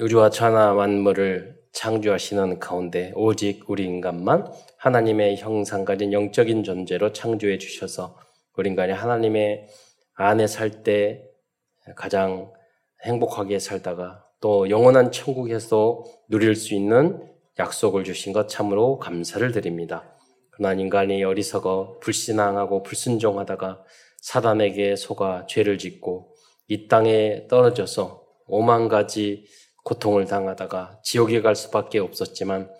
우리와 천하 만물을 창조하시는 가운데 오직 우리 인간만 하나님의 형상 가진 영적인 존재로 창조해 주셔서 우리 인간이 하나님의 안에 살 때 가장 행복하게 살다가 또 영원한 천국에서 누릴 수 있는 약속을 주신 것 참으로 감사를 드립니다. 그러나 인간이 어리석어 불신앙하고 불순종하다가 사단에게 속아 죄를 짓고 이 땅에 떨어져서 오만 가지 고통을 당하다가 지옥에 갈 수밖에 없었지만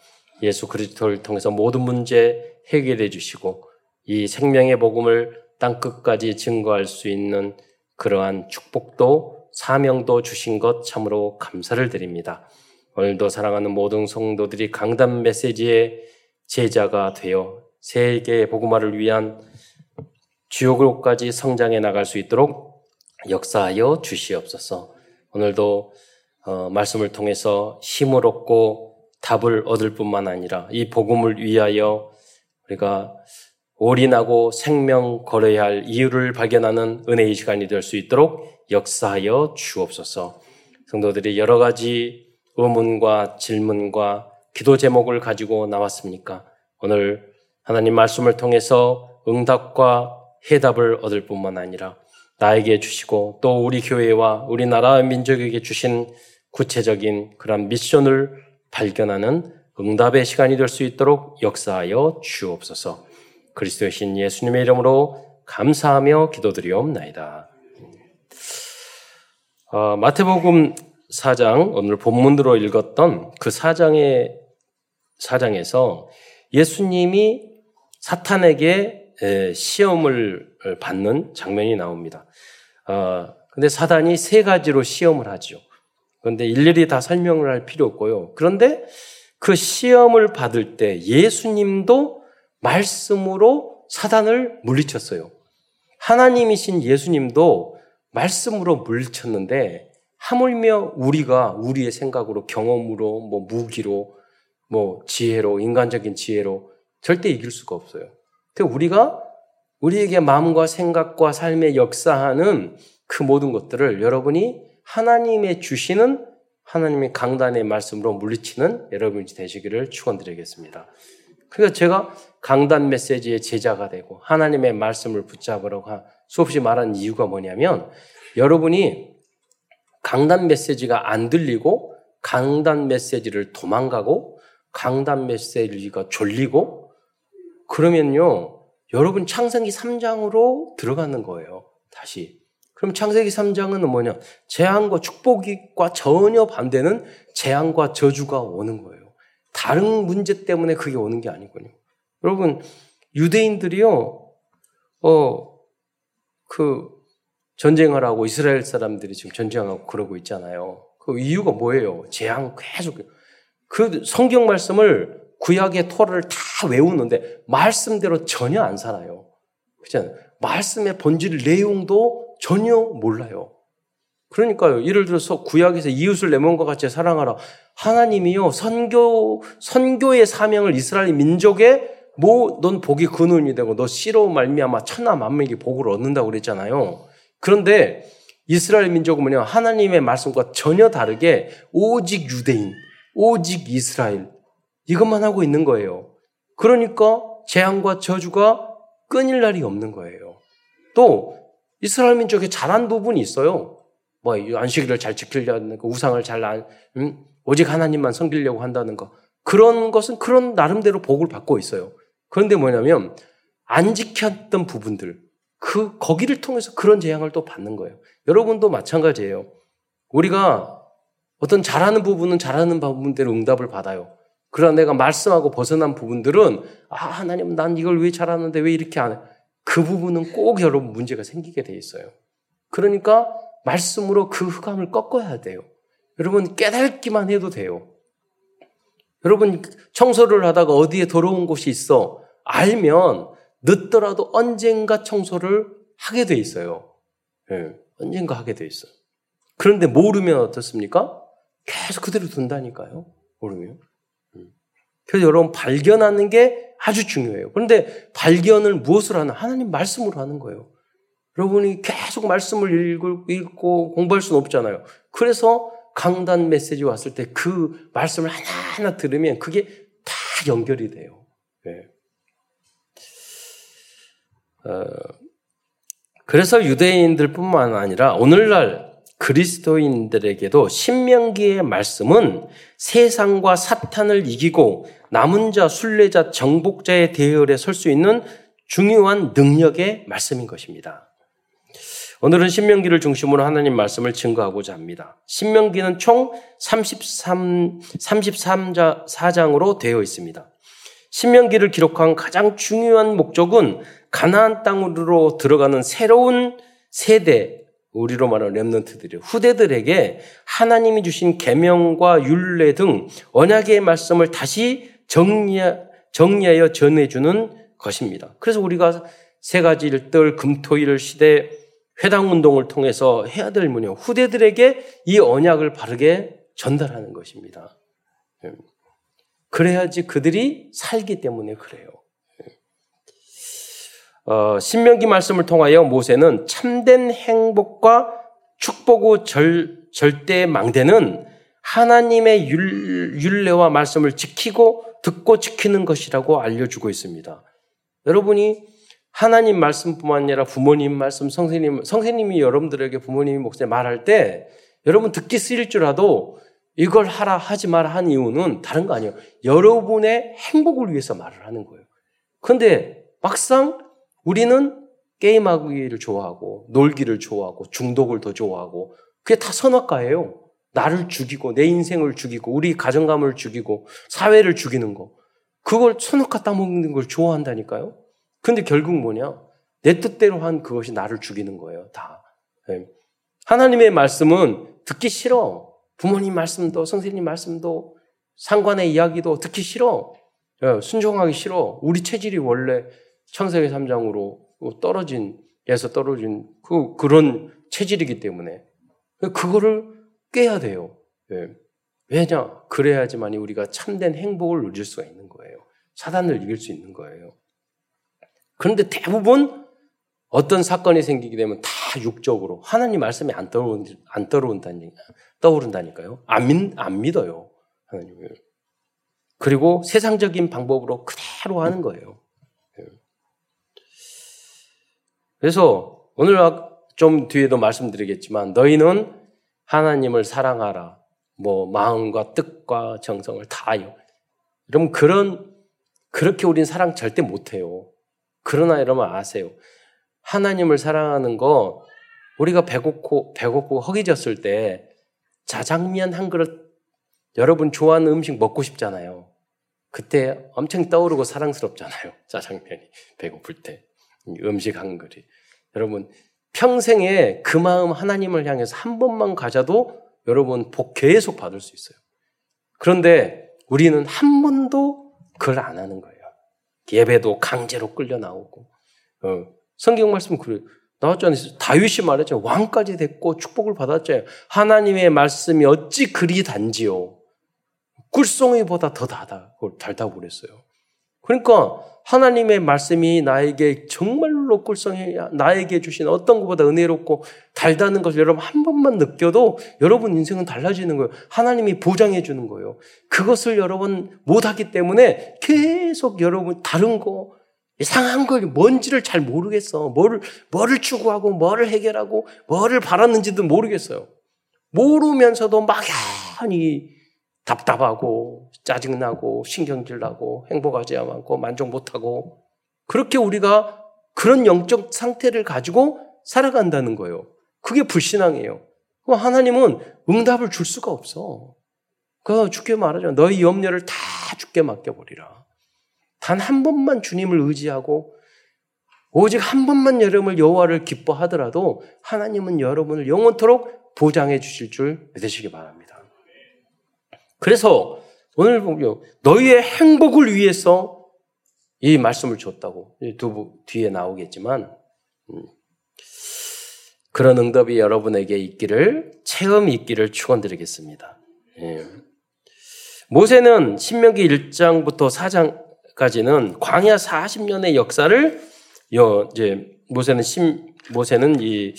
예수 그리스도를 통해서 모든 문제 해결해 주시고 이 생명의 복음을 땅 끝까지 증거할 수 있는 그러한 축복도 사명도 주신 것 참으로 감사를 드립니다. 오늘도 사랑하는 모든 성도들이 강단 메시지의 제자가 되어 세계의 복음화를 위한 지옥으로까지 성장해 나갈 수 있도록 역사하여 주시옵소서. 오늘도 어, 말씀을 통해서 힘을 얻고 답을 얻을 뿐만 아니라 이 복음을 위하여 우리가 올인하고 생명 걸어야 할 이유를 발견하는 은혜의 시간이 될 수 있도록 역사하여 주옵소서. 성도들이 여러 가지 의문과 질문과 기도 제목을 가지고 나왔습니까? 오늘 하나님 말씀을 통해서 응답과 해답을 얻을 뿐만 아니라 나에게 주시고 또 우리 교회와 우리나라 민족에게 주신 구체적인 그런 미션을 발견하는 응답의 시간이 될 수 있도록 역사하여 주옵소서. 그리스도의 신 예수님의 이름으로 감사하며 기도드리옵나이다. 어, 마태복음 4장 오늘 본문으로 읽었던 그 4장의 4장에서 예수님이 사탄에게 시험을 받는 장면이 나옵니다. 어, 근데 사단이 세 가지로 시험을 하죠. 그런데 일일이 다 설명을 할 필요 없고요. 그런데 그 시험을 받을 때 예수님도 말씀으로 사단을 물리쳤어요. 하나님이신 예수님도 말씀으로 물리쳤는데 하물며 우리가 우리의 생각으로 경험으로 뭐 무기로 뭐 지혜로 인간적인 지혜로 절대 이길 수가 없어요. 그 우리가 우리에게 마음과 생각과 삶의 역사하는 그 모든 것들을 여러분이 하나님의 주시는 하나님의 강단의 말씀으로 물리치는 여러분이 되시기를 축원드리겠습니다. 그러니까 제가 강단 메시지의 제자가 되고 하나님의 말씀을 붙잡으라고 수없이 말한 이유가 뭐냐면 여러분이 강단 메시지가 안 들리고 강단 메시지를 도망가고 강단 메시지가 졸리고 그러면요 여러분 창세기 3장으로 들어가는 거예요. 다시. 그럼 창세기 3장은 뭐냐? 재앙과 축복과 전혀 반대는 재앙과 저주가 오는 거예요. 다른 문제 때문에 그게 오는 게 아니군요. 여러분, 유대인들이요, 어, 그, 전쟁을 하고 이스라엘 사람들이 지금 전쟁하고 그러고 있잖아요. 그 이유가 뭐예요? 재앙 계속. 그 성경 말씀을 구약의 토를 다 외우는데 말씀대로 전혀 안 살아요. 그렇잖아요. 말씀의 본질 내용도 전혀 몰라요. 그러니까요. 예를 들어서 구약에서 이웃을 내 몸과 같이 사랑하라. 하나님이요. 선교 선교의 사명을 이스라엘 민족에 뭐넌 복이 근원이 되고 너 씨로 말미암아 천하 만민에게 복을 얻는다고 그랬잖아요. 그런데 이스라엘 민족은 뭐냐? 하나님의 말씀과 전혀 다르게 오직 유대인, 오직 이스라엘 이것만 하고 있는 거예요. 그러니까 재앙과 저주가 끊일 날이 없는 거예요. 또 이스라엘 민족에 잘한 부분이 있어요. 뭐 안식일을 잘 지키려는 거, 우상을 잘 안, 음? 오직 하나님만 섬기려고 한다는 거. 그런 것은 그런 나름대로 복을 받고 있어요. 그런데 뭐냐면 안 지켰던 부분들, 그 거기를 통해서 그런 재앙을 또 받는 거예요. 여러분도 마찬가지예요. 우리가 어떤 잘하는 부분은 잘하는 부분대로 응답을 받아요. 그러나 내가 말씀하고 벗어난 부분들은 아 하나님 난 이걸 왜 잘하는데 왜 이렇게 안 해? 그 부분은 꼭 여러분 문제가 생기게 돼 있어요. 그러니까 말씀으로 그 흑암을 꺾어야 돼요. 여러분 깨닫기만 해도 돼요. 여러분 청소를 하다가 어디에 더러운 곳이 있어 알면 늦더라도 언젠가 청소를 하게 돼 있어요. 네, 언젠가 하게 돼 있어요. 그런데 모르면 어떻습니까? 계속 그대로 둔다니까요. 모르면. 그래서 여러분 발견하는 게 아주 중요해요. 그런데 발견을 무엇으로 하나? 하나님 말씀으로 하는 거예요. 여러분이 계속 말씀을 읽고, 공부할 수는 없잖아요. 그래서 강단 메시지 왔을 때 그 말씀을 하나하나 들으면 그게 다 연결이 돼요. 네. 어, 그래서 유대인들뿐만 아니라 오늘날 그리스도인들에게도 신명기의 말씀은 세상과 사탄을 이기고 남은 자, 순례자, 정복자의 대열에 설 수 있는 중요한 능력의 말씀인 것입니다. 오늘은 신명기를 중심으로 하나님 말씀을 증거하고자 합니다. 신명기는 총 33, 33장으로 되어 있습니다. 신명기를 기록한 가장 중요한 목적은 가나안 땅으로 들어가는 새로운 세대, 우리로 말하는 렘넌트들이 후대들에게 하나님이 주신 계명과 율례 등 언약의 말씀을 다시 정리하, 정리하여 전해주는 것입니다. 그래서 우리가 세 가지 일들 금토일 시대 회당 운동을 통해서 해야 될 문요 후대들에게 이 언약을 바르게 전달하는 것입니다. 예. 그래야지 그들이 살기 때문에 그래요. 예. 어, 신명기 말씀을 통하여 모세는 참된 행복과 축복의 절, 절대 망대는 하나님의 율, 율례와 말씀을 지키고 듣고 지키는 것이라고 알려주고 있습니다. 여러분이 하나님 말씀뿐만 아니라 부모님 말씀, 성생님, 성생님이 여러분들에게 부모님이 목사님 말할 때 여러분 듣기 쓰일 줄 알아도 이걸 하라 하지 마라 한 이유는 다른 거 아니에요. 여러분의 행복을 위해서 말을 하는 거예요. 그런데 막상 우리는 게임하기를 좋아하고 놀기를 좋아하고 중독을 더 좋아하고 그게 다 선악과예요. 나를 죽이고 내 인생을 죽이고 우리 가정감을 죽이고 사회를 죽이는 거. 그걸 선악과 따먹는 걸 좋아한다니까요. 근데 결국 뭐냐? 내 뜻대로 한 그것이 나를 죽이는 거예요, 다. 네. 하나님의 말씀은 듣기 싫어. 부모님 말씀도, 선생님 말씀도, 상관의 이야기도 듣기 싫어. 예, 순종하기 싫어. 우리 체질이 원래 창세기 3장으로 떨어진, 에서 떨어진 그, 그런 체질이기 때문에. 그거를 깨야 돼요. 예. 왜냐? 그래야지만이 우리가 참된 행복을 누릴 수가 있는 거예요. 사단을 이길 수 있는 거예요. 그런데 대부분 어떤 사건이 생기게 되면 다 육적으로 하나님 말씀이 안 떠오른 안 떠오른다니 떠오른다니까요. 안, 믿, 안 믿어요 하나님을. 그리고 세상적인 방법으로 그대로 하는 거예요. 예. 그래서 오늘 좀 뒤에도 말씀드리겠지만 너희는 하나님을 사랑하라. 뭐 마음과 뜻과 정성을 다하여. 여러분 그런 그렇게 우리는 사랑 절대 못 해요. 그러나 여러분 아세요. 하나님을 사랑하는 거 우리가 배고프고 배고프고 허기졌을 때 자장면 한 그릇 여러분 좋아하는 음식 먹고 싶잖아요. 그때 엄청 떠오르고 사랑스럽잖아요. 짜장면이 배고플 때 음식 한 그릇. 여러분 평생에 그 마음 하나님을 향해서 한 번만 가져도 여러분 복 계속 받을 수 있어요. 그런데 우리는 한 번도 그걸 안 하는 거예요. 예배도 강제로 끌려 나오고 어, 성경 말씀 그래 나왔잖아요. 다윗이 말했죠. 왕까지 됐고 축복을 받았잖아요. 하나님의 말씀이 어찌 그리 단지요. 꿀송이보다 더 달다, 달다고 그랬어요. 그러니까 하나님의 말씀이 나에게 정말로 꿀성이 나에게 주신 어떤 것보다 은혜롭고 달다는 것을 여러분 한 번만 느껴도 여러분 인생은 달라지는 거예요. 하나님이 보장해 주는 거예요. 그것을 여러분 못하기 때문에 계속 여러분 다른 거 이상한 걸 뭔지를 잘 모르겠어. 뭐를 뭐를 추구하고 뭐를 해결하고 뭐를 바랐는지도 모르겠어요. 모르면서도 막연히 답답하고 짜증나고 신경질 나고 행복하지 않고 만족 못하고 그렇게 우리가 그런 영적 상태를 가지고 살아간다는 거예요. 그게 불신앙이에요. 하나님은 응답을 줄 수가 없어. 그 죽게 말하죠. 너희 염려를 다 죽게 맡겨버리라. 단 한 번만 주님을 의지하고 오직 한 번만 여러분을 여호와를 기뻐하더라도 하나님은 여러분을 영원토록 보장해 주실 줄 믿으시기 바랍니다. 그래서 오늘 보면 너희의 행복을 위해서 이 말씀을 줬다고 두 뒤에 나오겠지만 음, 그런 응답이 여러분에게 있기를 체험 있기를 축원드리겠습니다. 예. 모세는 신명기 1장부터 4장까지는 광야 40년의 역사를 여, 이제 모세는 심, 모세는 이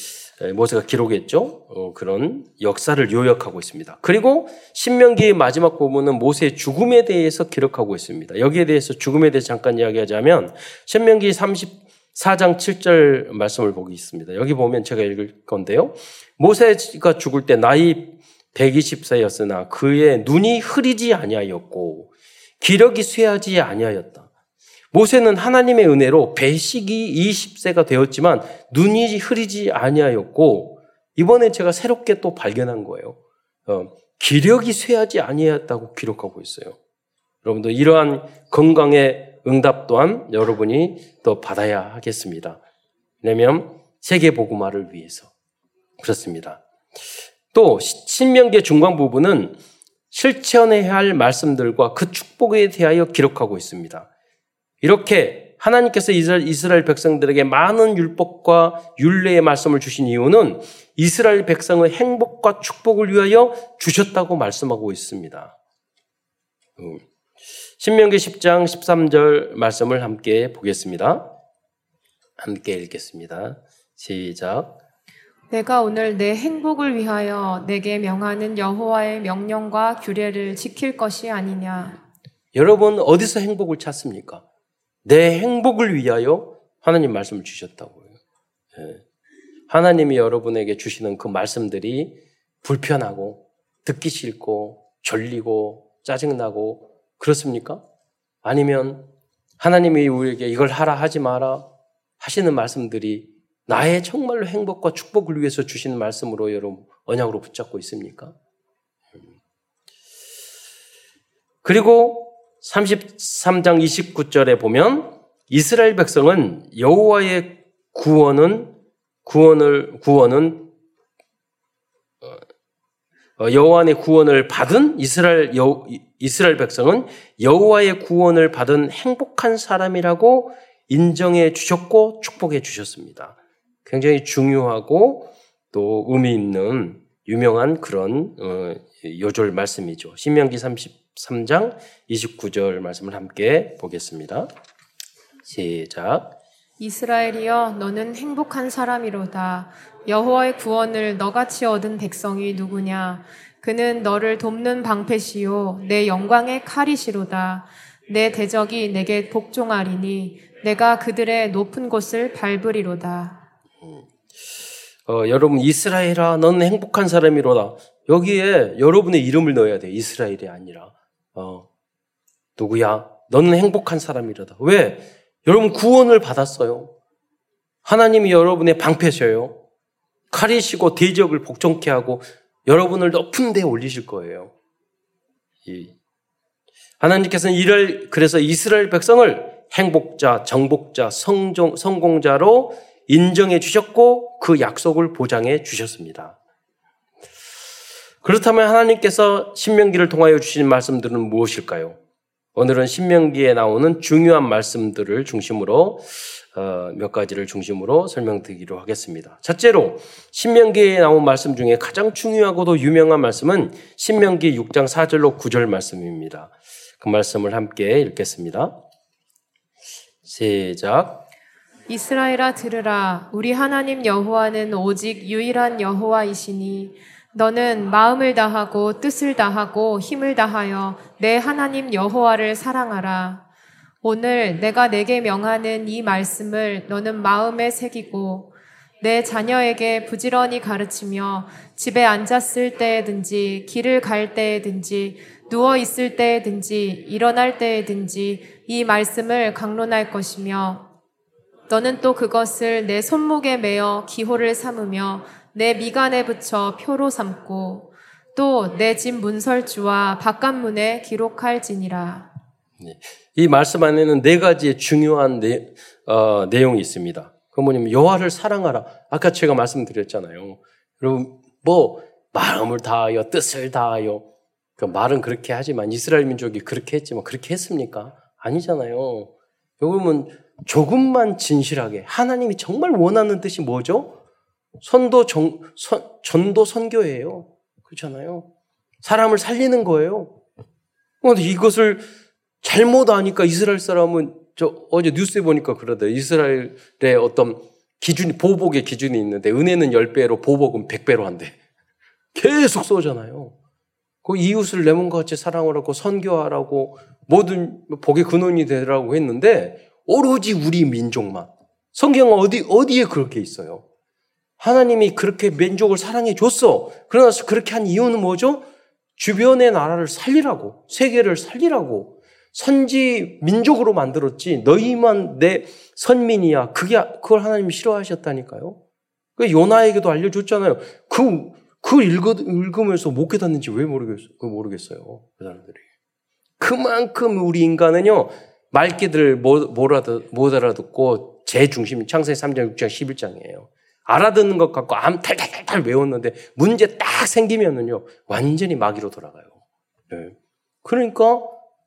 모세가 기록했죠. 어, 그런 역사를 요약하고 있습니다. 그리고 신명기의 마지막 부분은 모세의 죽음에 대해서 기록하고 있습니다. 여기에 대해서 죽음에 대해서 잠깐 이야기하자면 신명기 34장 7절 말씀을 보겠습니다. 여기 보면 제가 읽을 건데요. 모세가 죽을 때 나이 120세였으나 그의 눈이 흐리지 아니하였고 기력이 쇠하지 아니하였다. 모세는 하나님의 은혜로 배식이 20세가 되었지만 눈이 흐리지 아니하였고 이번에 제가 새롭게 또 발견한 거예요. 어, 기력이 쇠하지 아니하였다고 기록하고 있어요. 여러분도 이러한 건강의 응답 또한 여러분이 또 받아야 하겠습니다. 왜냐하면 세계 복음화를 위해서 그렇습니다. 또 신명기의 중간 부분은 실천해야 할 말씀들과 그 축복에 대하여 기록하고 있습니다. 이렇게 하나님께서 이스라엘 백성들에게 많은 율법과 율례의 말씀을 주신 이유는 이스라엘 백성의 행복과 축복을 위하여 주셨다고 말씀하고 있습니다. 음. 신명기 10장 13절 말씀을 함께 보겠습니다. 함께 읽겠습니다. 시작. 내가 오늘 내 행복을 위하여 내게 명하는 여호와의 명령과 규례를 지킬 것이 아니냐. 여러분 어디서 행복을 찾습니까? 내 행복을 위하여 하나님 말씀을 주셨다고요. 예. 하나님이 여러분에게 주시는 그 말씀들이 불편하고 듣기 싫고 졸리고 짜증나고 그렇습니까? 아니면 하나님이 우리에게 이걸 하라 하지 마라 하시는 말씀들이 나의 정말로 행복과 축복을 위해서 주시는 말씀으로 여러분 언약으로 붙잡고 있습니까? 그리고 33장 29절에 보면 이스라엘 백성은 여호와의 구원은 구원을 구원은 어, 여호와의 구원을 받은 이스라엘 여, 이스라엘 백성은 여호와의 구원을 받은 행복한 사람이라고 인정해 주셨고 축복해 주셨습니다. 굉장히 중요하고 또 의미 있는 유명한 그런 어, 요절 말씀이죠. 신명기 30 3장 29절 말씀을 함께 보겠습니다. 시작. 이스라엘이여 너는 행복한 사람이로다. 여호와의 구원을 너같이 얻은 백성이 누구냐? 그는 너를 돕는 방패시요 내 영광의 칼이시로다. 내 대적이 내게 복종하리니 내가 그들의 높은 곳을 밟으리로다. 어, 여러분 이스라엘아 너는 행복한 사람이로다. 여기에 여러분의 이름을 넣어야 돼. 이스라엘이 아니라 어, 누구야? 너는 행복한 사람이라다. 왜? 여러분 구원을 받았어요. 하나님이 여러분의 방패셔요. 칼이시고 대적을 복종케 하고 여러분을 높은 데 올리실 거예요. 하나님께서는 이를 그래서 이스라엘 백성을 행복자, 정복자, 성종, 성공자로 인정해 주셨고 그 약속을 보장해 주셨습니다. 그렇다면 하나님께서 신명기를 통하여 주신 말씀들은 무엇일까요? 오늘은 신명기에 나오는 중요한 말씀들을 중심으로 어, 몇 가지를 중심으로 설명드리기로 하겠습니다. 첫째로 신명기에 나온 말씀 중에 가장 중요하고도 유명한 말씀은 신명기 6장 4절로 9절 말씀입니다. 그 말씀을 함께 읽겠습니다. 시작. 이스라엘아 들으라 우리 하나님 여호와는 오직 유일한 여호와이시니 너는 마음을 다하고 뜻을 다하고 힘을 다하여 내 하나님 여호와를 사랑하라. 오늘 내가 내게 명하는 이 말씀을 너는 마음에 새기고 내 자녀에게 부지런히 가르치며 집에 앉았을 때에든지 길을 갈 때에든지 누워 있을 때에든지 일어날 때에든지 이 말씀을 강론할 것이며 너는 또 그것을 내 손목에 매어 기호를 삼으며 내 미간에 붙여 표로 삼고 또 내 집 문설주와 바깥문에 기록할지니라. 네. 이 말씀 안에는 네 가지의 중요한 내, 어, 내용이 있습니다. 그 뭐냐면 여호와를 사랑하라. 아까 제가 말씀드렸잖아요. 여러분 뭐 마음을 다하여 뜻을 다하여 그 말은 그렇게 하지만 이스라엘 민족이 그렇게 했지만 그렇게 했습니까? 아니잖아요. 여러분 조금만 진실하게 하나님이 정말 원하는 뜻이 뭐죠? 선도 정, 선, 전도 선교예요. 그렇잖아요. 사람을 살리는 거예요. 근데 이것을 잘못 아니까 이스라엘 사람은 저 어제 뉴스에 보니까 그러다 이스라엘의 어떤 기준이, 보복의 기준이 있는데, 은혜는 10배로, 보복은 100배로 한대. 계속 쏘잖아요. 그 이웃을 내 몸과 같이 사랑하라고, 선교하라고, 모든 복의 근원이 되라고 했는데, 오로지 우리 민족만. 성경은 어디, 어디에 그렇게 있어요? 하나님이 그렇게 민족을 사랑해 줬어. 그러나 그렇게 한 이유는 뭐죠? 주변의 나라를 살리라고, 세계를 살리라고, 선지 민족으로 만들었지, 너희만 내 선민이야. 그게, 그걸 하나님이 싫어하셨다니까요. 그 요나에게도 알려줬잖아요. 그, 그 읽으면서 못 깨닫는지 왜 모르겠어요. 그 모르겠어요. 그 사람들이. 그만큼 우리 인간은요, 말귀들 못 알아듣고 제 중심, 창세기 3장, 6장, 11장이에요. 알아듣는 것 같고 암 탈탈탈탈 외웠는데 문제 딱 생기면은요 완전히 마귀로 돌아가요. 네. 그러니까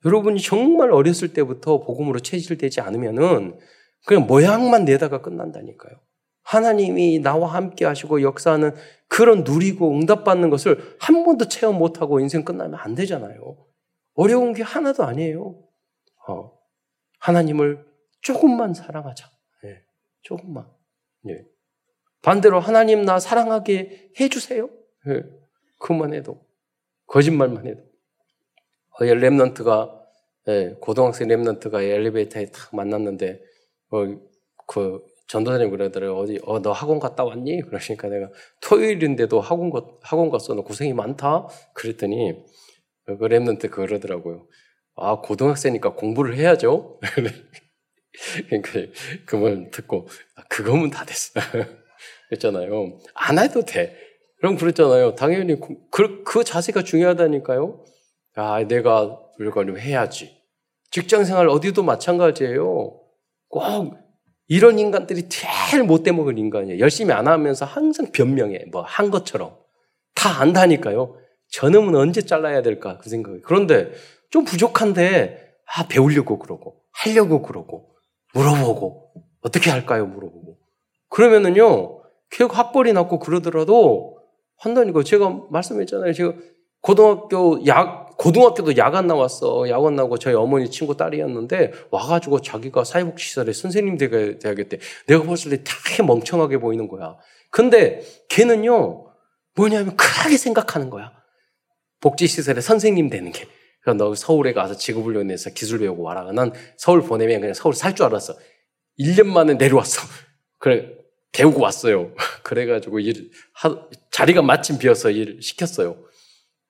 여러분이 정말 어렸을 때부터 복음으로 체질되지 않으면은 그냥 모양만 내다가 끝난다니까요. 하나님이 나와 함께 하시고 역사하는 그런 누리고 응답받는 것을 한 번도 체험 못하고 인생 끝나면 안 되잖아요. 어려운 게 하나도 아니에요. 어. 하나님을 조금만 사랑하자. 네. 조금만. 네. 반대로 하나님 나 사랑하게 해주세요. 네. 그만 해도. 거짓말만 해도. 어, 랩런트가, 예, 고등학생 랩런트가 엘리베이터에 탁 만났는데, 어, 그, 전도사님 그러더라고요. 어디, 어, 너 학원 갔다 왔니? 그러시니까 내가 토요일인데도 학원, 가, 학원 갔어. 너 고생이 많다? 그랬더니, 그 랩런트 그러더라고요. 아, 고등학생이니까 공부를 해야죠. 그러니까 그말 듣고, 아, 그거면 다 됐어. 그랬잖아요. 안 해도 돼. 그럼 그랬잖아요. 당연히 그, 그 자세가 중요하다니까요. 아, 내가 이걸 해야지. 직장 생활 어디도 마찬가지예요. 꼭 이런 인간들이 제일 못돼 먹을 인간이에요. 열심히 안 하면서 항상 변명해. 뭐 한 것처럼. 다 안다니까요. 저놈은 언제 잘라야 될까? 그 생각이. 그런데 좀 부족한데, 아, 배우려고 그러고, 하려고 그러고, 물어보고, 어떻게 할까요? 물어보고. 그러면은요, 계속 학벌이 낮고 그러더라도 한다니까 제가 말씀했잖아요. 제가 고등학교 약 고등학교도 야간 나왔어. 야간 나오고 저희 어머니 친구 딸이었는데 와가지고 자기가 사회복지시설에 선생님 되야겠대. 내가 봤을 때 되게 멍청하게 보이는 거야. 근데 걔는요 뭐냐면 크게 생각하는 거야. 복지시설에 선생님 되는 게. 그러니까 너 서울에 가서 직업훈련해서 기술 배우고 와라. 난 서울 보내면 그냥 서울 살 줄 알았어. 1년 만에 내려왔어. 그래 배우고 왔어요. 그래가지고 일, 하, 자리가 마침 비어서 일 시켰어요.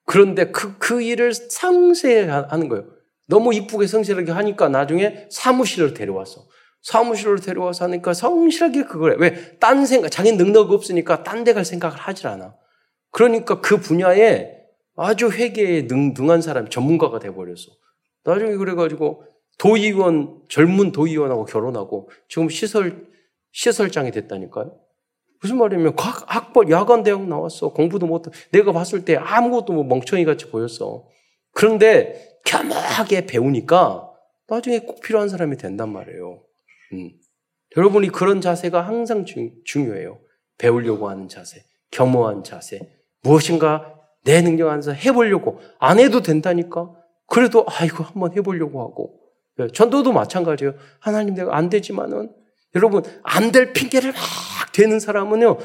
그런데 그, 그 일을 상세히 하는 거예요. 너무 이쁘게 성실하게 하니까 나중에 사무실을 데려왔어. 사무실을 데려와서 하니까 성실하게 그걸 해. 왜? 딴 생각, 자기 능력 없으니까 딴 데 갈 생각을 하질 않아. 그러니까 그 분야에 아주 회계에 능, 능한 사람, 전문가가 돼버렸어. 나중에 그래가지고 도의원, 젊은 도의원하고 결혼하고 지금 시설 시설장이 됐다니까요. 무슨 말이냐면 학벌 야간 대학 나왔어. 공부도 못 내가 봤을 때 아무것도 뭐 멍청이 같이 보였어. 그런데 겸하게 배우니까 나중에 꼭 필요한 사람이 된단 말이에요. 음. 여러분이 그런 자세가 항상 중, 중요해요. 배우려고 하는 자세, 겸허한 자세, 무엇인가 내 능력 안에서 해보려고 안 해도 된다니까. 그래도 아 이거 한번 해보려고 하고 예, 전도도 마찬가지예요. 하나님 내가 안 되지만은 여러분, 안 될 핑계를 막 대는 사람은요,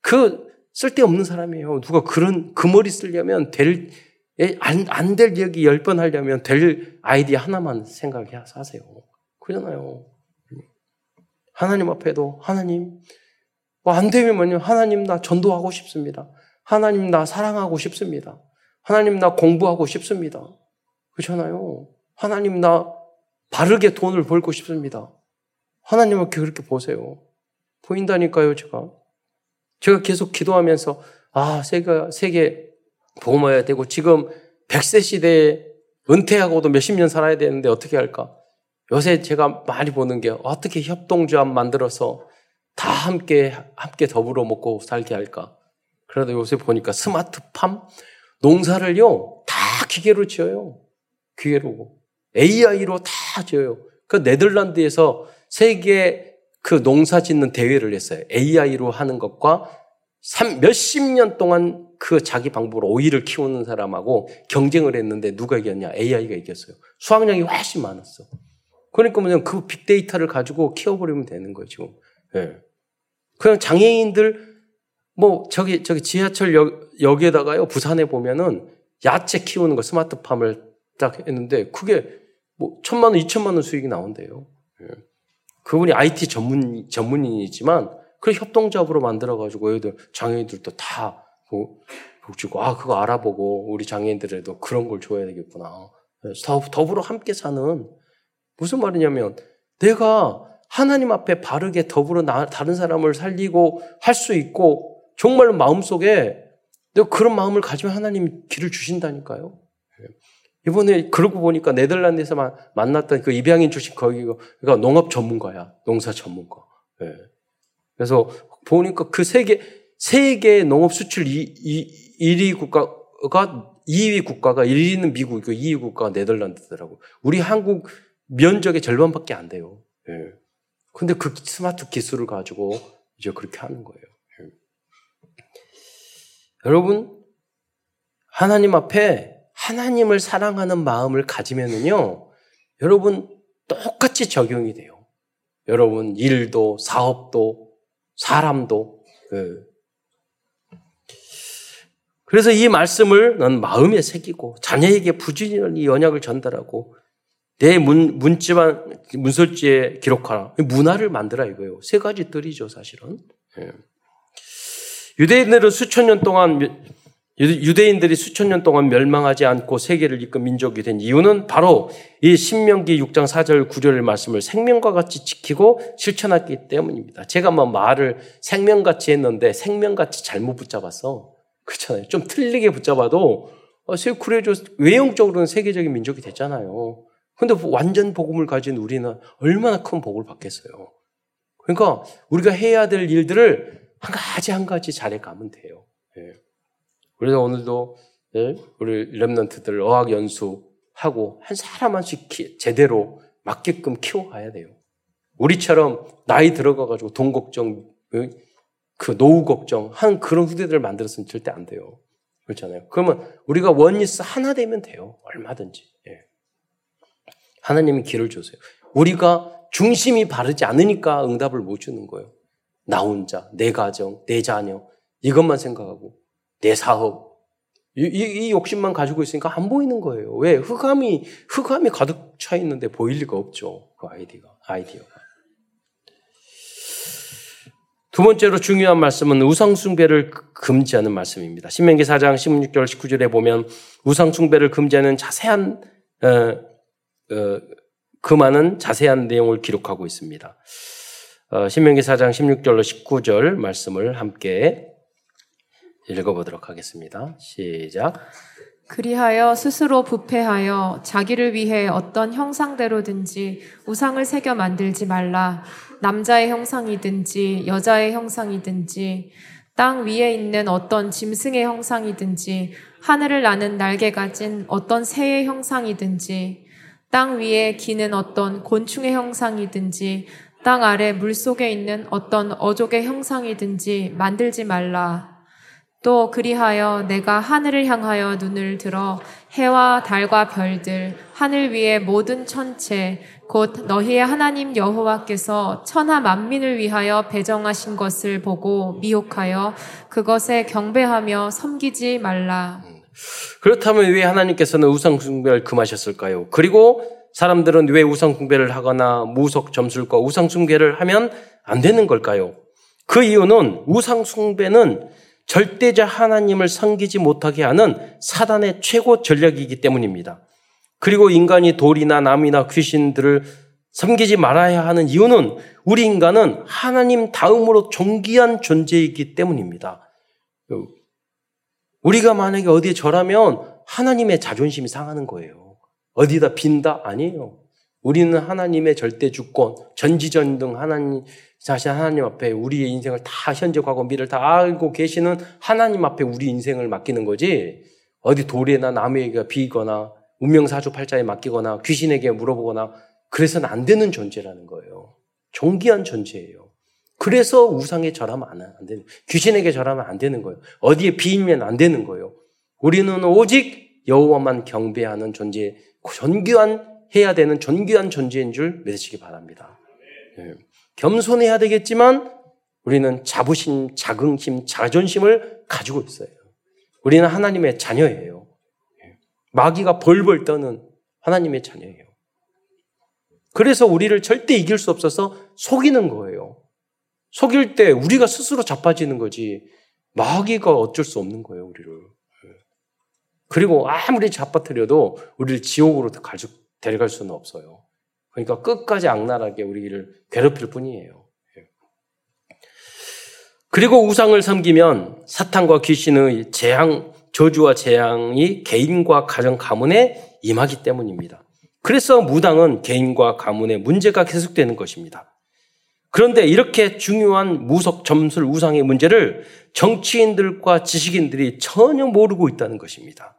그 쓸데없는 사람이에요. 누가 그런, 그 머리 쓰려면 될, 안, 안 될 얘기 열 번 하려면 될 아이디어 하나만 생각해서 하세요. 그러잖아요. 하나님 앞에도, 하나님, 뭐 안 되면 뭐냐, 하나님 나 전도하고 싶습니다. 하나님 나 사랑하고 싶습니다. 하나님 나 공부하고 싶습니다. 그렇잖아요. 하나님 나 바르게 돈을 벌고 싶습니다. 하나님을 그렇게 보세요. 보인다니까요, 제가. 제가 계속 기도하면서, 아, 세계, 세계 복음해야 되고, 지금 100세 시대에 은퇴하고도 몇십 년 살아야 되는데 어떻게 할까? 요새 제가 많이 보는 게 어떻게 협동조합 만들어서 다 함께, 함께 더불어 먹고 살게 할까? 그래도 요새 보니까 스마트팜, 농사를요, 다 기계로 지어요. 기계로. AI로 다 지어요. 그 네덜란드에서 세계 그 농사 짓는 대회를 했어요. AI로 하는 것과 몇십 년 동안 그 자기 방법으로 오이를 키우는 사람하고 경쟁을 했는데 누가 이겼냐? AI가 이겼어요. 수확량이 훨씬 많았어. 그러니까 뭐냐면 그 빅데이터를 가지고 키워버리면 되는 거죠. 네. 그냥 장애인들 뭐 저기 저기 지하철 역, 역에다가요 부산에 보면은 야채 키우는 거 스마트팜을 딱 했는데 그게 뭐 천만 원, 이천만 원 수익이 나온대요. 예. 그분이 IT 전문 전문인이지만 그 협동조합으로 만들어가지고 애들 장애인들도 다 복지고 아 그거 알아보고 우리 장애인들에도 그런 걸 줘야 되겠구나. 예. 더불어 함께 사는 무슨 말이냐면 내가 하나님 앞에 바르게 더불어 나, 다른 사람을 살리고 할 수 있고 정말 마음속에 내가 그런 마음을 가지면 하나님 길을 주신다니까요. 예. 이번에 그러고 보니까 네덜란드에서 만났던 그 입양인 출신 거기가 그러니까 농업 전문가야. 농사 전문가. 예. 그래서 보니까 그 세계 세계 농업 수출 2, 1위 국가가 2위 국가가 1위는 미국이고 2위 국가가 네덜란드더라고. 우리 한국 면적의 절반밖에 안 돼요. 예. 근데 그 스마트 기술을 가지고 이제 그렇게 하는 거예요. 예. 여러분, 하나님 앞에 하나님을 사랑하는 마음을 가지면은요, 여러분 똑같이 적용이 돼요. 여러분 일도, 사업도, 사람도. 예. 그래서 이 말씀을 난 마음에 새기고 자녀에게 부지런히 연약을 전달하고 내 문, 문지만, 문설지에 기록하라. 문화를 만들어 이거예요. 세 가지 뜰이죠, 사실은. 예. 유대인들은 수천 년 동안, 유대인들이 수천 년 동안 멸망하지 않고 세계를 이끈 민족이 된 이유는 바로 이 신명기 6장 4절 9절 말씀을 생명과 같이 지키고 실천했기 때문입니다. 제가 뭐 말을 생명같이 했는데 생명같이 잘못 붙잡았어. 그렇잖아요. 좀 틀리게 붙잡아도 어, 세쿠레조 외형적으로는 세계적인 민족이 됐잖아요. 근데 완전 복음을 가진 우리는 얼마나 큰 복을 받겠어요. 그러니까 우리가 해야 될 일들을 한 가지 한 가지 잘해 가면 돼요. 예. 그래서 오늘도 예, 우리 랩런트들 어학 연수하고 한 사람 한씩 키, 제대로 맞게끔 키워가야 돼요. 우리처럼 나이 들어가가지고 돈 걱정, 예, 그 노후 걱정 한 그런 후대들을 만들었으면 절대 안 돼요. 그렇잖아요. 그러면 우리가 원리스 하나 되면 돼요. 얼마든지. 예. 하나님이 길을 주세요. 우리가 중심이 바르지 않으니까 응답을 못 주는 거예요. 나 혼자, 내 가정, 내 자녀, 이것만 생각하고, 내 사업. 이, 이, 이 욕심만 가지고 있으니까 안 보이는 거예요. 왜? 흑암이, 흑암이 가득 차 있는데 보일 리가 없죠. 그 아이디가, 아이디어가. 두 번째로 중요한 말씀은 우상숭배를 금지하는 말씀입니다. 신명기 4장 16절 19절에 보면 우상숭배를 금지하는 자세한 어, 어, 그 많은 자세한 내용을 기록하고 있습니다. 어, 신명기 4장 16절로 19절 말씀을 함께 읽어보도록 하겠습니다. 시작. 그리하여 스스로 부패하여 자기를 위해 어떤 형상대로든지 우상을 새겨 만들지 말라. 남자의 형상이든지 여자의 형상이든지 땅 위에 있는 어떤 짐승의 형상이든지 하늘을 나는 날개 가 진 어떤 새의 형상이든지 땅 위에 기는 어떤 곤충의 형상이든지 땅 아래 물 속에 있는 어떤 어족의 형상이든지 만들지 말라. 또 그리하여 내가 하늘을 향하여 눈을 들어 해와 달과 별들, 하늘 위의 모든 천체, 곧 너희의 하나님 여호와께서 천하 만민을 위하여 배정하신 것을 보고 미혹하여 그것에 경배하며 섬기지 말라. 그렇다면 왜 하나님께서는 우상 숭배를 금하셨을까요? 그리고 사람들은 왜 우상 숭배를 하거나 무속 점술과 우상 숭배를 하면 안 되는 걸까요? 그 이유는 우상 숭배는 절대자 하나님을 섬기지 못하게 하는 사단의 최고 전략이기 때문입니다. 그리고 인간이 돌이나 남이나 귀신들을 섬기지 말아야 하는 이유는 우리 인간은 하나님 다음으로 존귀한 존재이기 때문입니다. 우리가 만약에 어디에 절하면 하나님의 자존심이 상하는 거예요. 어디다 빈다? 아니에요. 우리는 하나님의 절대 주권, 전지전등 하나님, 사실 하나님 앞에 우리의 인생을 다 현재, 과거, 미래를 다 알고 계시는 하나님 앞에 우리 인생을 맡기는 거지, 어디 돌에나 남에게 비거나, 운명사주팔자에 맡기거나, 귀신에게 물어보거나, 그래서는 안 되는 존재라는 거예요. 존귀한 존재예요. 그래서 우상에 절하면 안 되는, 귀신에게 절하면 안 되는 거예요. 어디에 비이면 안 되는 거예요. 우리는 오직 여호와만 경배하는 존재, 존귀한 해야 되는 존귀한 존재인 줄 믿으시기 바랍니다. 네. 겸손해야 되겠지만 우리는 자부심, 자긍심, 자존심을 가지고 있어요. 우리는 하나님의 자녀예요. 마귀가 벌벌 떠는 하나님의 자녀예요. 그래서 우리를 절대 이길 수 없어서 속이는 거예요. 속일 때 우리가 스스로 자빠지는 거지 마귀가 어쩔 수 없는 거예요, 우리를. 그리고 아무리 잡아뜨려도 우리를 지옥으로 데려갈 수는 없어요. 그러니까 끝까지 악랄하게 우리를 괴롭힐 뿐이에요. 그리고 우상을 섬기면 사탄과 귀신의 재앙, 저주와 재앙이 개인과 가정 가문에 임하기 때문입니다. 그래서 무당은 개인과 가문의 문제가 계속되는 것입니다. 그런데 이렇게 중요한 무속 점술 우상의 문제를 정치인들과 지식인들이 전혀 모르고 있다는 것입니다.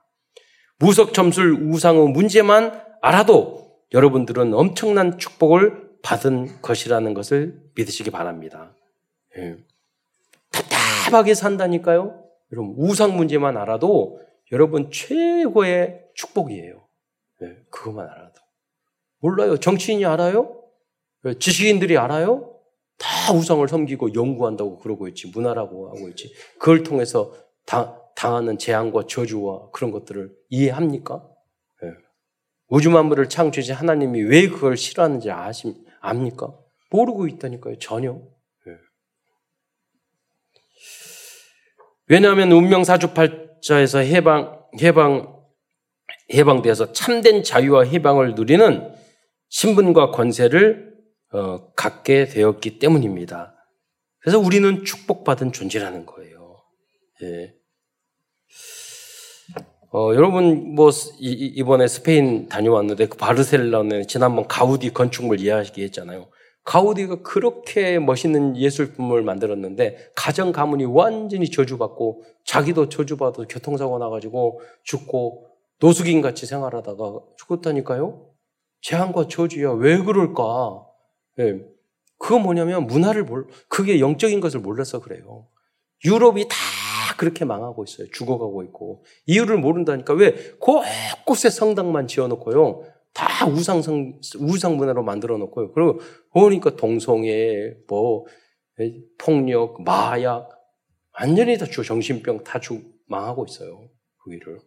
무속 점술 우상의 문제만 알아도 여러분들은 엄청난 축복을 받은 것이라는 것을 믿으시기 바랍니다. 예. 답답하게 산다니까요? 여러분, 우상 문제만 알아도 여러분 최고의 축복이에요. 예. 그것만 알아도. 몰라요. 정치인이 알아요? 예. 지식인들이 알아요? 다 우상을 섬기고 연구한다고 그러고 있지. 문화라고 하고 있지. 그걸 통해서 당, 당하는 재앙과 저주와 그런 것들을 이해합니까? 네. 우주 만물을 창조지 하나님이 왜 그걸 싫어하는지 아십, 압니까? 모르고 있다니까요. 전혀. 네. 왜냐하면 운명 사주팔자에서 해방, 해방, 해방되어서 참된 자유와 해방을 누리는 신분과 권세를 어, 갖게 되었기 때문입니다. 그래서 우리는 축복받은 존재라는 거예요. 예. 어, 여러분 뭐 이, 번에 스페인 다녀왔는데 그 바르셀로나에 지난번 가우디 건축물 이야기했잖아요. 가우디가 그렇게 멋있는 예술품을 만들었는데 가정 가문이 완전히 저주받고 자기도 저주받아 교통사고 나가지고 죽고 노숙인 같이 생활하다가 죽었다니까요. 재앙과 저주야 왜 그럴까? 예. 그거 뭐냐면 문화를 몰, 그게 영적인 것을 몰라서 그래요. 유럽이 다 그렇게 망하고 있어요. 죽어가고 있고. 이유를 모른다니까. 왜? 곳곳에 성당만 지어놓고요. 다 우상성, 우상 문화로 만들어 놓고요. 그리고 그러니까 동성애, 뭐, 폭력, 마약, 완전히 다 정신병 다 죽, 망하고 있어요. 거기를.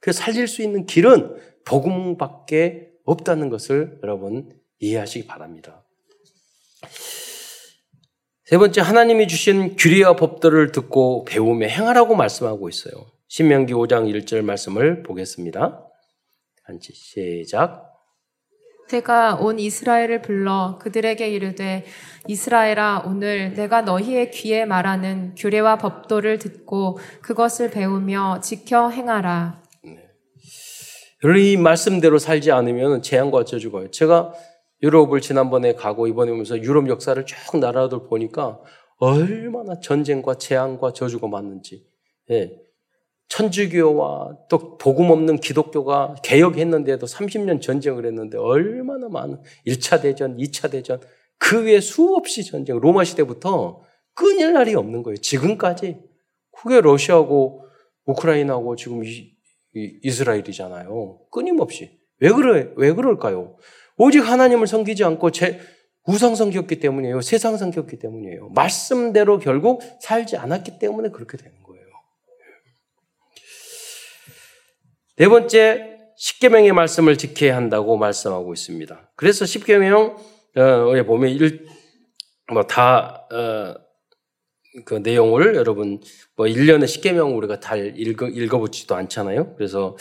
그 살릴 수 있는 길은 복음밖에 없다는 것을 여러분 이해하시기 바랍니다. 세 번째, 하나님이 주신 규례와 법들을 듣고 배우며 행하라고 말씀하고 있어요. 신명기 5장 1절 말씀을 보겠습니다. 한지 시작. 내가 온 이스라엘을 불러 그들에게 이르되 이스라엘아 오늘 내가 너희의 귀에 말하는 규례와 법도를 듣고 그것을 배우며 지켜 행하라. 네. 이 말씀대로 살지 않으면 재앙과 저주가 제가 유럽을 지난번에 가고 이번에 오면서 유럽 역사를 쭉 나라들 보니까 얼마나 전쟁과 재앙과 저주가 많은지. 예. 천주교와 또 복음 없는 기독교가 개혁했는데도 30년 전쟁을 했는데 얼마나 많은 1차 대전, 2차 대전, 그 외에 수없이 전쟁, 로마 시대부터 끊일 날이 없는 거예요. 지금까지. 그게 러시아고 우크라이나고 지금 이, 이, 이스라엘이잖아요. 끊임없이. 왜 그래? 왜 그럴까요? 오직 하나님을 섬기지 않고 제 우상 섬겼기 때문이에요. 세상 섬겼기 때문이에요. 말씀대로 결국 살지 않았기 때문에 그렇게 되는 거예요. 네 번째 십계명의 말씀을 지켜야 한다고 말씀하고 있습니다. 그래서 십계명에 어, 보면 일, 뭐다 어, 그 내용을 여러분 뭐 1년에 십계명 우리가 다 읽어 읽어보지도 않잖아요. 그래서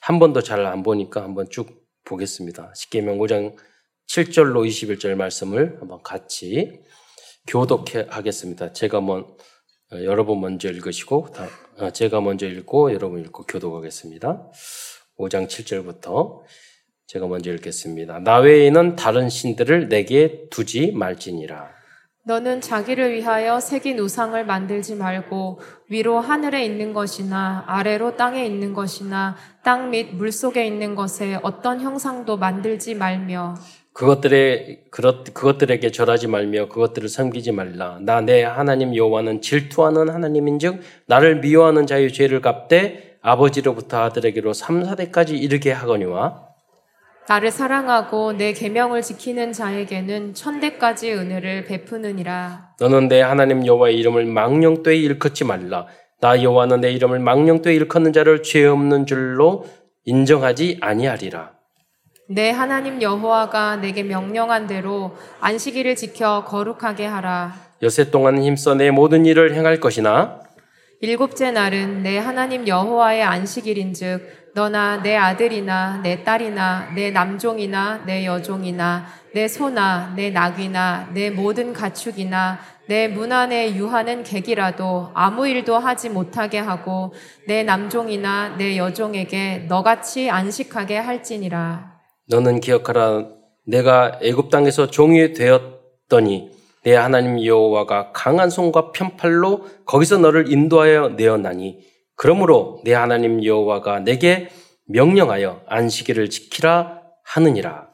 한 번도 잘안 보니까 한번 쭉 보겠습니다. 십계명 5장 7절로 21절 말씀을 한번 같이 교독하겠습니다. 제가 먼 어, 여러분 먼저 읽으시고 어, 제가 먼저 읽고 여러분 읽고 교독하겠습니다. 5장 7절부터 제가 먼저 읽겠습니다. 나 외에는 다른 신들을 내게 두지 말지니라. 너는 자기를 위하여 새긴 우상을 만들지 말고 위로 하늘에 있는 것이나 아래로 땅에 있는 것이나 땅 및 물 속에 있는 것에 어떤 형상도 만들지 말며 그것들에 그것들에게 절하지 말며 그것들을 섬기지 말라. 나 내 하나님 여호와는 질투하는 하나님인즉 나를 미워하는 자의 죄를 갚되 아버지로부터 아들에게로 3, 4대까지 이르게 하거니와 나를 사랑하고 내 계명을 지키는 자에게는 천대까지 은혜를 베푸느니라. 너는 내 하나님 여호와의 이름을 망령되이 일컫지 말라. 나 여호와는 내 이름을 망령되이 일컫는 자를 죄 없는 줄로 인정하지 아니하리라. 내 하나님 여호와가 내게 명령한 대로 안식일을 지켜 거룩하게 하라. 여세 동안 힘써 내 모든 일을 행할 것이나 일곱째 날은 내 하나님 여호와의 안식일인즉 너나 내 아들이나 내 딸이나 내 남종이나 내 여종이나 내 소나 내 낙이나 내 모든 가축이나 내 문 안에 유하는 객이라도 아무 일도 하지 못하게 하고 내 남종이나 내 여종에게 너같이 안식하게 할지니라. 너는 기억하라 내가 애굽 땅에서 종이 되었더니 내 하나님 여호와가 강한 손과 편팔로 거기서 너를 인도하여 내어나니 그러므로 내 하나님 여호와가 내게 명령하여 안식일을 지키라 하느니라.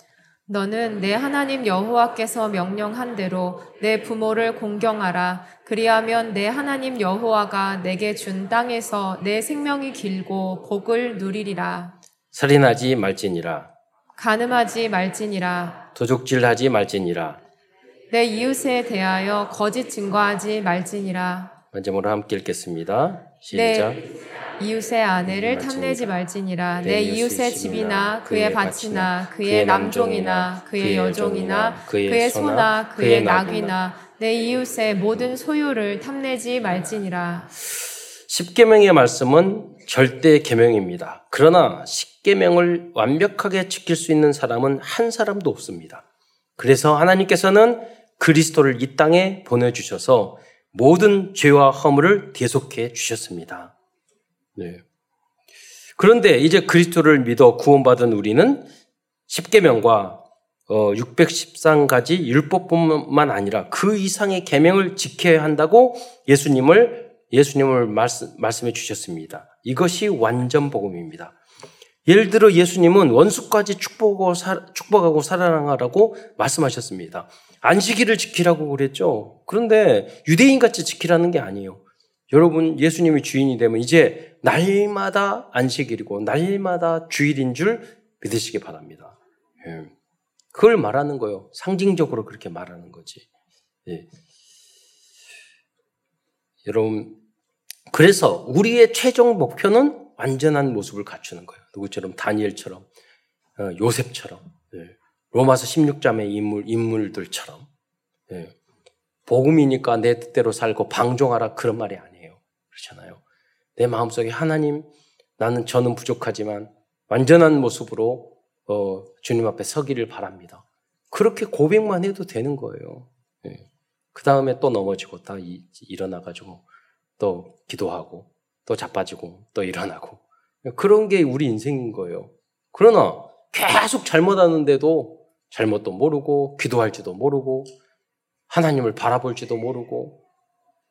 너는 내 하나님 여호와께서 명령한 대로 내 부모를 공경하라. 그리하면 내 하나님 여호와가 내게 준 땅에서 내 생명이 길고 복을 누리리라. 살인하지 말지니라. 가늠하지 말지니라. 도둑질하지 말지니라. 내 이웃에 대하여 거짓 증거하지 말지니라. 마지막으로 함께 읽겠습니다. 내 시작. 이웃의 아내를 말지니라. 탐내지 말지니라. 내내 이웃의 집이나 그의 밭이나 그의 남종이나 그의 여종이나 그의 소나 그의 낙이나 내 이웃의 모든 소유를 탐내지 말지니라. 십계명의 말씀은 절대 계명입니다. 그러나 십계명을 완벽하게 지킬 수 있는 사람은 한 사람도 없습니다. 그래서 하나님께서는 그리스도를 이 땅에 보내 주셔서 모든 죄와 허물을 대속해 주셨습니다. 네. 그런데 이제 그리스도를 믿어 구원받은 우리는 십계명과 어, 613가지 율법뿐만 아니라 그 이상의 계명을 지켜야 한다고 예수님을 예수님을 말씀, 말씀해 주셨습니다. 이것이 완전 복음입니다. 예를 들어 예수님은 원수까지 축복하고 사랑하라고 말씀하셨습니다. 안식일을 지키라고 그랬죠. 그런데 유대인 같이 지키라는 게 아니에요. 여러분 예수님이 주인이 되면 이제 날마다 안식일이고 날마다 주일인 줄 믿으시기 바랍니다. 예. 그걸 말하는 거예요. 상징적으로 그렇게 말하는 거지. 예. 여러분, 그래서 우리의 최종 목표는 완전한 모습을 갖추는 거예요. 누구처럼 다니엘처럼, 어, 요셉처럼, 예. 로마서 16장의 인물, 인물들처럼. 예. 복음이니까 내 뜻대로 살고 방종하라 그런 말이 아니에요. 그렇잖아요. 내 마음속에 하나님, 나는 저는 부족하지만 완전한 모습으로 어, 주님 앞에 서기를 바랍니다. 그렇게 고백만 해도 되는 거예요. 예. 그 다음에 또 넘어지고 다 이, 일어나가지고 또 기도하고 또 자빠지고 또 일어나고 그런 게 우리 인생인 거예요. 그러나 계속 잘못하는데도 잘못도 모르고 기도할지도 모르고 하나님을 바라볼지도 모르고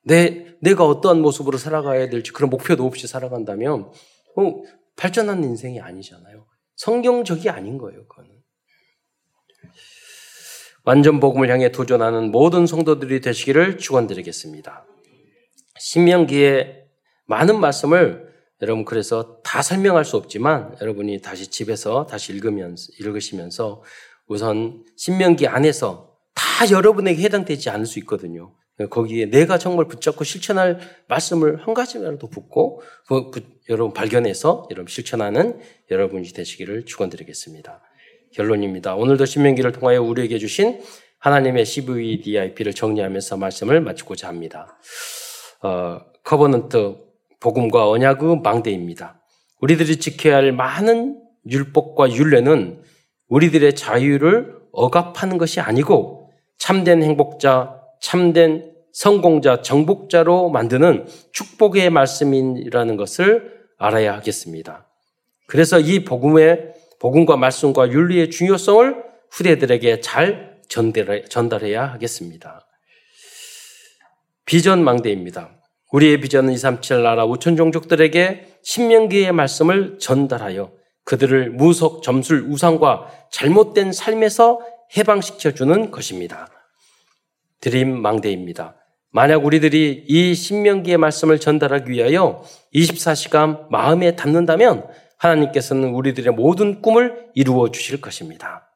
내 내가 어떠한 모습으로 살아가야 될지 그런 목표도 없이 살아간다면 어, 발전한 인생이 아니잖아요. 성경적이 아닌 거예요, 그거는. 완전 복음을 향해 도전하는 모든 성도들이 되시기를 축원드리겠습니다. 신명기의 많은 말씀을 여러분 그래서 다 설명할 수 없지만 여러분이 다시 집에서 다시 읽으면서 읽으시면서 우선 신명기 안에서 다 여러분에게 해당되지 않을 수 있거든요. 거기에 내가 정말 붙잡고 실천할 말씀을 한 가지라도 붙고 그, 그, 여러분 발견해서 여러분 실천하는 여러분이 되시기를 축원드리겠습니다. 결론입니다. 오늘도 신명기를 통하여 우리에게 주신 하나님의 CVDIP를 정리하면서 말씀을 마치고자 합니다. 어, covenant 복음과 언약의 망대입니다. 우리들이 지켜야 할 많은 율법과 율례는 우리들의 자유를 억압하는 것이 아니고 참된 행복자, 참된 성공자, 정복자로 만드는 축복의 말씀이라는 것을 알아야 하겠습니다. 그래서 이 복음의 복음과 말씀과 윤리의 중요성을 후대들에게 잘 전달해야 하겠습니다. 비전 망대입니다. 우리의 비전은 237 나라 5천 종족들에게 신명기의 말씀을 전달하여 그들을 무속, 점술, 우상과 잘못된 삶에서 해방시켜주는 것입니다. 드림 망대입니다. 만약 우리들이 이 신명기의 말씀을 전달하기 위하여 24시간 마음에 담는다면 하나님께서는 우리들의 모든 꿈을 이루어 주실 것입니다.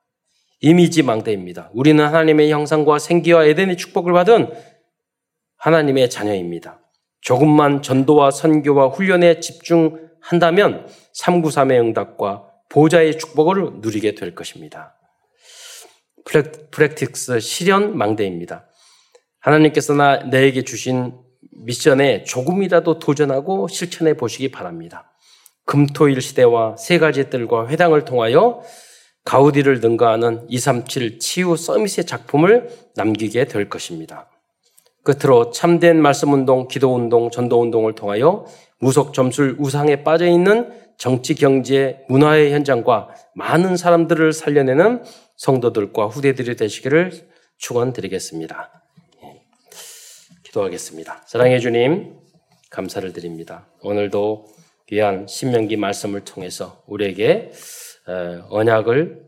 이미지 망대입니다. 우리는 하나님의 형상과 생기와 에덴의 축복을 받은 하나님의 자녀입니다. 조금만 전도와 선교와 훈련에 집중한다면 393의 응답과 보좌의 축복을 누리게 될 것입니다. 프랙틱스 실현 망대입니다. 하나님께서 나, 내게 주신 미션에 조금이라도 도전하고 실천해 보시기 바랍니다. 금토일 시대와 세 가지 뜰과 회당을 통하여 가우디를 능가하는 237 치유 서밋의 작품을 남기게 될 것입니다. 끝으로 참된 말씀 운동, 기도 운동, 전도 운동을 통하여 무속 점술 우상에 빠져 있는 정치, 경제, 문화의 현장과 많은 사람들을 살려내는 성도들과 후대들이 되시기를 축원드리겠습니다. 예. 기도하겠습니다. 사랑해 주님, 감사를 드립니다. 오늘도 귀한 신명기 말씀을 통해서 우리에게 언약을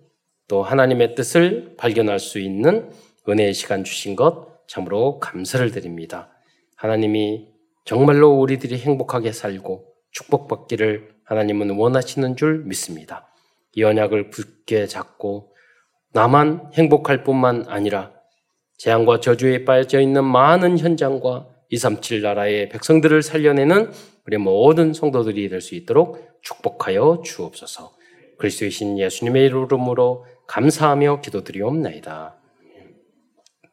또 하나님의 뜻을 발견할 수 있는 은혜의 시간 주신 것 참으로 감사를 드립니다. 하나님이 정말로 우리들이 행복하게 살고 축복받기를 하나님은 원하시는 줄 믿습니다. 이 언약을 굳게 잡고 나만 행복할 뿐만 아니라 재앙과 저주에 빠져 있는 많은 현장과 237 나라의 백성들을 살려내는 우리 모든 성도들이 될 수 있도록 축복하여 주옵소서. 그리스도이신 예수님의 이름으로 감사하며 기도드리옵나이다.